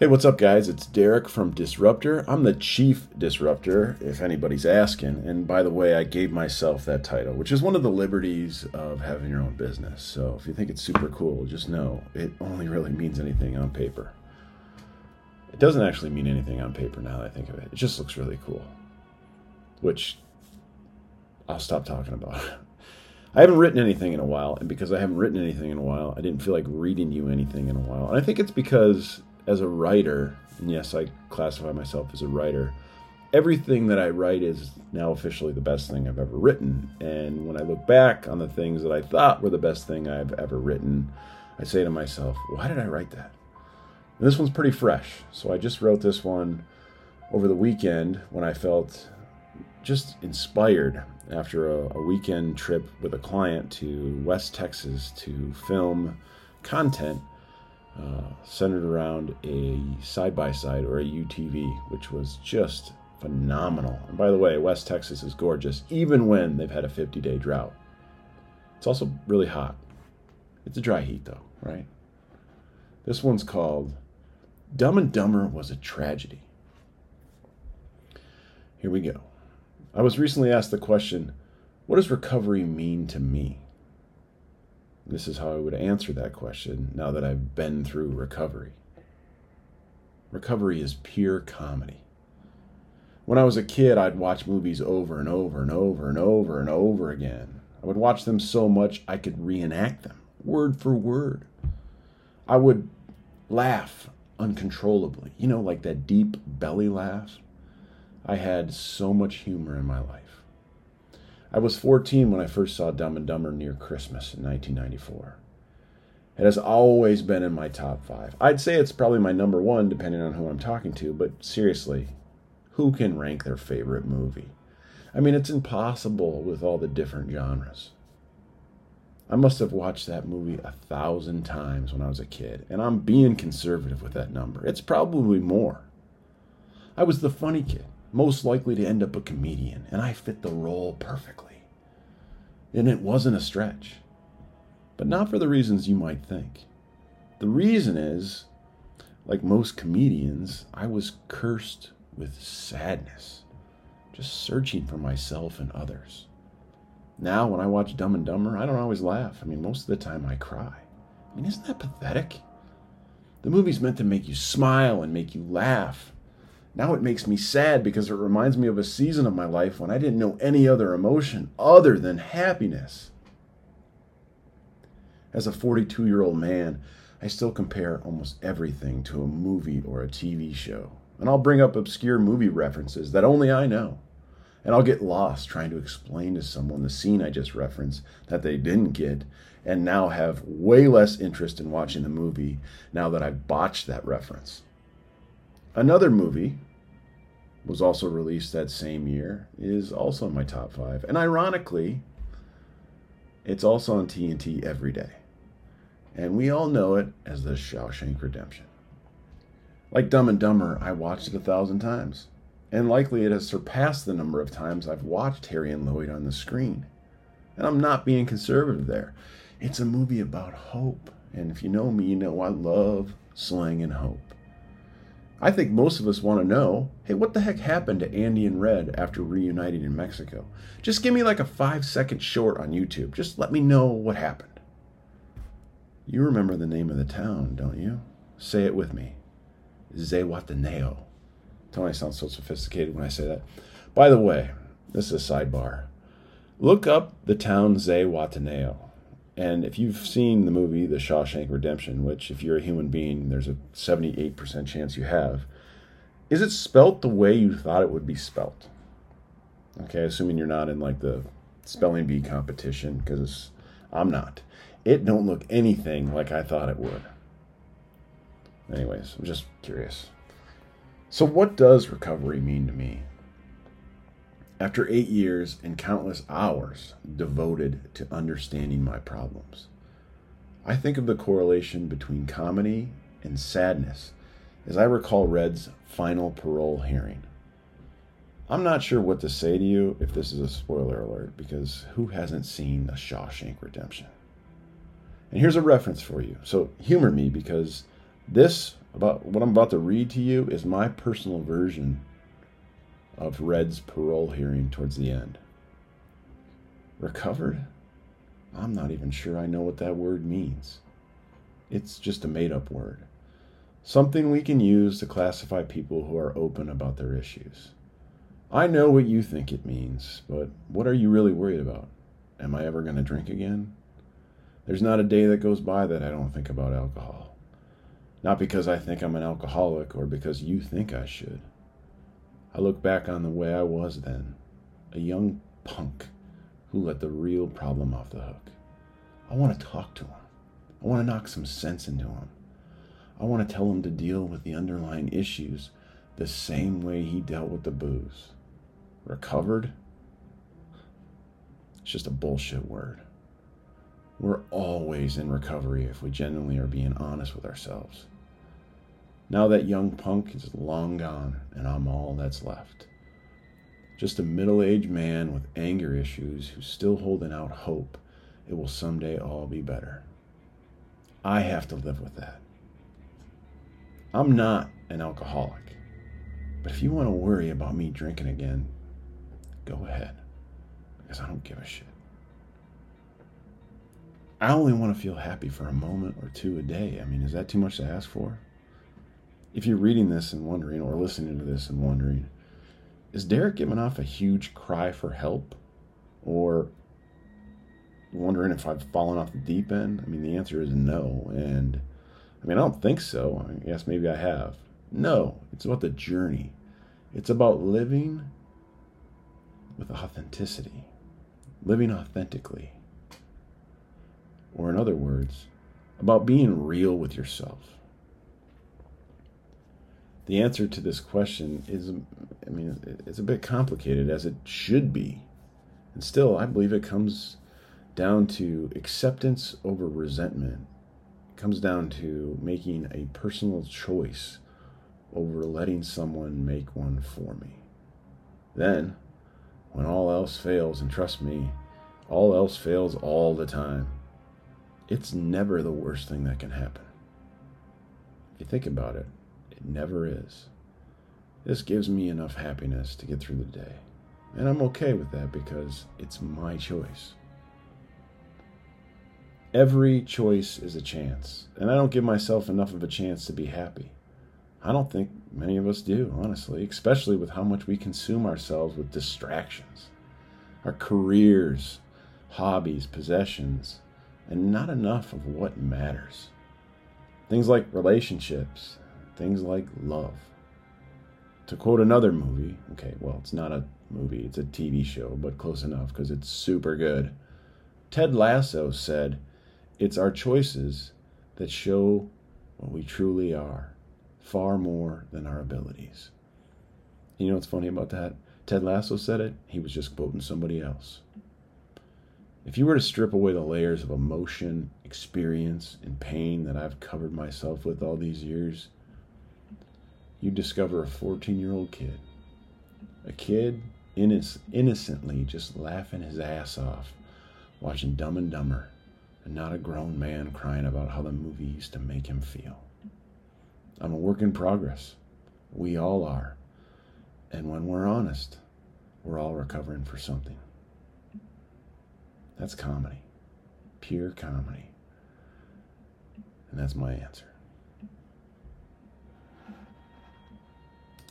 Hey, what's up, guys? It's Derek from Disruptor. I'm the chief disruptor, if anybody's asking. And by the way, I gave myself that title, which is one of the liberties of having your own business. So if you think it's super cool, just know it only really means anything on paper. It doesn't actually mean anything on paper now that I think of it. It just looks really cool, which I'll stop talking about. I haven't written anything in a while, and because I haven't written anything in a while, I didn't feel like reading you anything in a while. And I think it's because as a writer, and yes, I classify myself as a writer, everything that I write is now officially the best thing I've ever written. And when I look back on the things that I thought were the best thing I've ever written, I say to myself, why did I write that? And this one's pretty fresh. So I just wrote this one over the weekend when I felt just inspired after a, a weekend trip with a client to West Texas to film content uh, centered around a side by side or a UTV, which was just phenomenal. And by the way, West Texas is gorgeous, even when they've had a 50 day drought. It's also really hot. It's a dry heat, though, right? This one's called Dumb and Dumber Was a Tragedy. Here we go. I was recently asked the question what does recovery mean to me? This is how I would answer that question now that I've been through recovery. Recovery is pure comedy. When I was a kid, I'd watch movies over and over and over and over and over again. I would watch them so much I could reenact them, word for word. I would laugh uncontrollably, you know, like that deep belly laugh. I had so much humor in my life. I was 14 when I first saw Dumb and Dumber near Christmas in 1994. It has always been in my top five. I'd say it's probably my number one, depending on who I'm talking to, but seriously, who can rank their favorite movie? I mean, it's impossible with all the different genres. I must have watched that movie a thousand times when I was a kid, and I'm being conservative with that number. It's probably more. I was the funny kid most likely to end up a comedian, and I fit the role perfectly. And it wasn't a stretch. But not for the reasons you might think. The reason is, like most comedians, I was cursed with sadness, just searching for myself and others. Now, when I watch Dumb and Dumber, I don't always laugh. I mean, most of the time I cry. I mean, isn't that pathetic? The movie's meant to make you smile and make you laugh. Now it makes me sad because it reminds me of a season of my life when I didn't know any other emotion other than happiness. As a 42 year old man, I still compare almost everything to a movie or a TV show. And I'll bring up obscure movie references that only I know. And I'll get lost trying to explain to someone the scene I just referenced that they didn't get, and now have way less interest in watching the movie now that I've botched that reference. Another movie was also released that same year is also in my top five. And ironically, it's also on TNT every day. And we all know it as the Shawshank Redemption. Like Dumb and Dumber, I watched it a thousand times. And likely it has surpassed the number of times I've watched Harry and Lloyd on the screen. And I'm not being conservative there. It's a movie about hope. And if you know me, you know I love slang and hope. I think most of us want to know hey, what the heck happened to Andy and Red after reuniting in Mexico? Just give me like a five second short on YouTube. Just let me know what happened. You remember the name of the town, don't you? Say it with me Zihuatanejo. Tell me I sound so sophisticated when I say that. By the way, this is a sidebar. Look up the town Zihuatanejo. And if you've seen the movie The Shawshank Redemption, which if you're a human being, there's a 78% chance you have, is it spelt the way you thought it would be spelt? Okay, assuming you're not in like the spelling bee competition, because I'm not. It don't look anything like I thought it would. Anyways, I'm just curious. So, what does recovery mean to me? After eight years and countless hours devoted to understanding my problems, I think of the correlation between comedy and sadness as I recall Red's final parole hearing. I'm not sure what to say to you if this is a spoiler alert, because who hasn't seen The Shawshank Redemption? And here's a reference for you. So humor me because this About what I'm about to read to you is my personal version of Red's parole hearing towards the end. Recovered? I'm not even sure I know what that word means. It's just a made up word. Something we can use to classify people who are open about their issues. I know what you think it means, but what are you really worried about? Am I ever going to drink again? There's not a day that goes by that I don't think about alcohol. Not because I think I'm an alcoholic or because you think I should. I look back on the way I was then, a young punk who let the real problem off the hook. I want to talk to him. I want to knock some sense into him. I want to tell him to deal with the underlying issues the same way he dealt with the booze. Recovered? It's just a bullshit word. We're always in recovery if we genuinely are being honest with ourselves. Now that young punk is long gone, and I'm all that's left. Just a middle aged man with anger issues who's still holding out hope it will someday all be better. I have to live with that. I'm not an alcoholic, but if you want to worry about me drinking again, go ahead, because I don't give a shit. I only want to feel happy for a moment or two a day. I mean, is that too much to ask for? If you're reading this and wondering, or listening to this and wondering, is Derek giving off a huge cry for help? Or wondering if I've fallen off the deep end? I mean, the answer is no. And I mean, I don't think so. I guess maybe I have. No, it's about the journey. It's about living with authenticity, living authentically. Or, in other words, about being real with yourself the answer to this question is, I mean, it's a bit complicated as it should be. And still, I believe it comes down to acceptance over resentment. It comes down to making a personal choice over letting someone make one for me. Then, when all else fails, and trust me, all else fails all the time, it's never the worst thing that can happen. If you think about it, it never is. This gives me enough happiness to get through the day. And I'm okay with that because it's my choice. Every choice is a chance, and I don't give myself enough of a chance to be happy. I don't think many of us do, honestly, especially with how much we consume ourselves with distractions. Our careers, hobbies, possessions, and not enough of what matters. Things like relationships, things like love. To quote another movie, okay, well, it's not a movie, it's a TV show, but close enough because it's super good. Ted Lasso said, It's our choices that show what we truly are, far more than our abilities. You know what's funny about that? Ted Lasso said it, he was just quoting somebody else. If you were to strip away the layers of emotion, experience, and pain that I've covered myself with all these years, you discover a 14 year old kid. A kid innocently just laughing his ass off, watching Dumb and Dumber, and not a grown man crying about how the movie used to make him feel. I'm a work in progress. We all are. And when we're honest, we're all recovering for something. That's comedy, pure comedy. And that's my answer.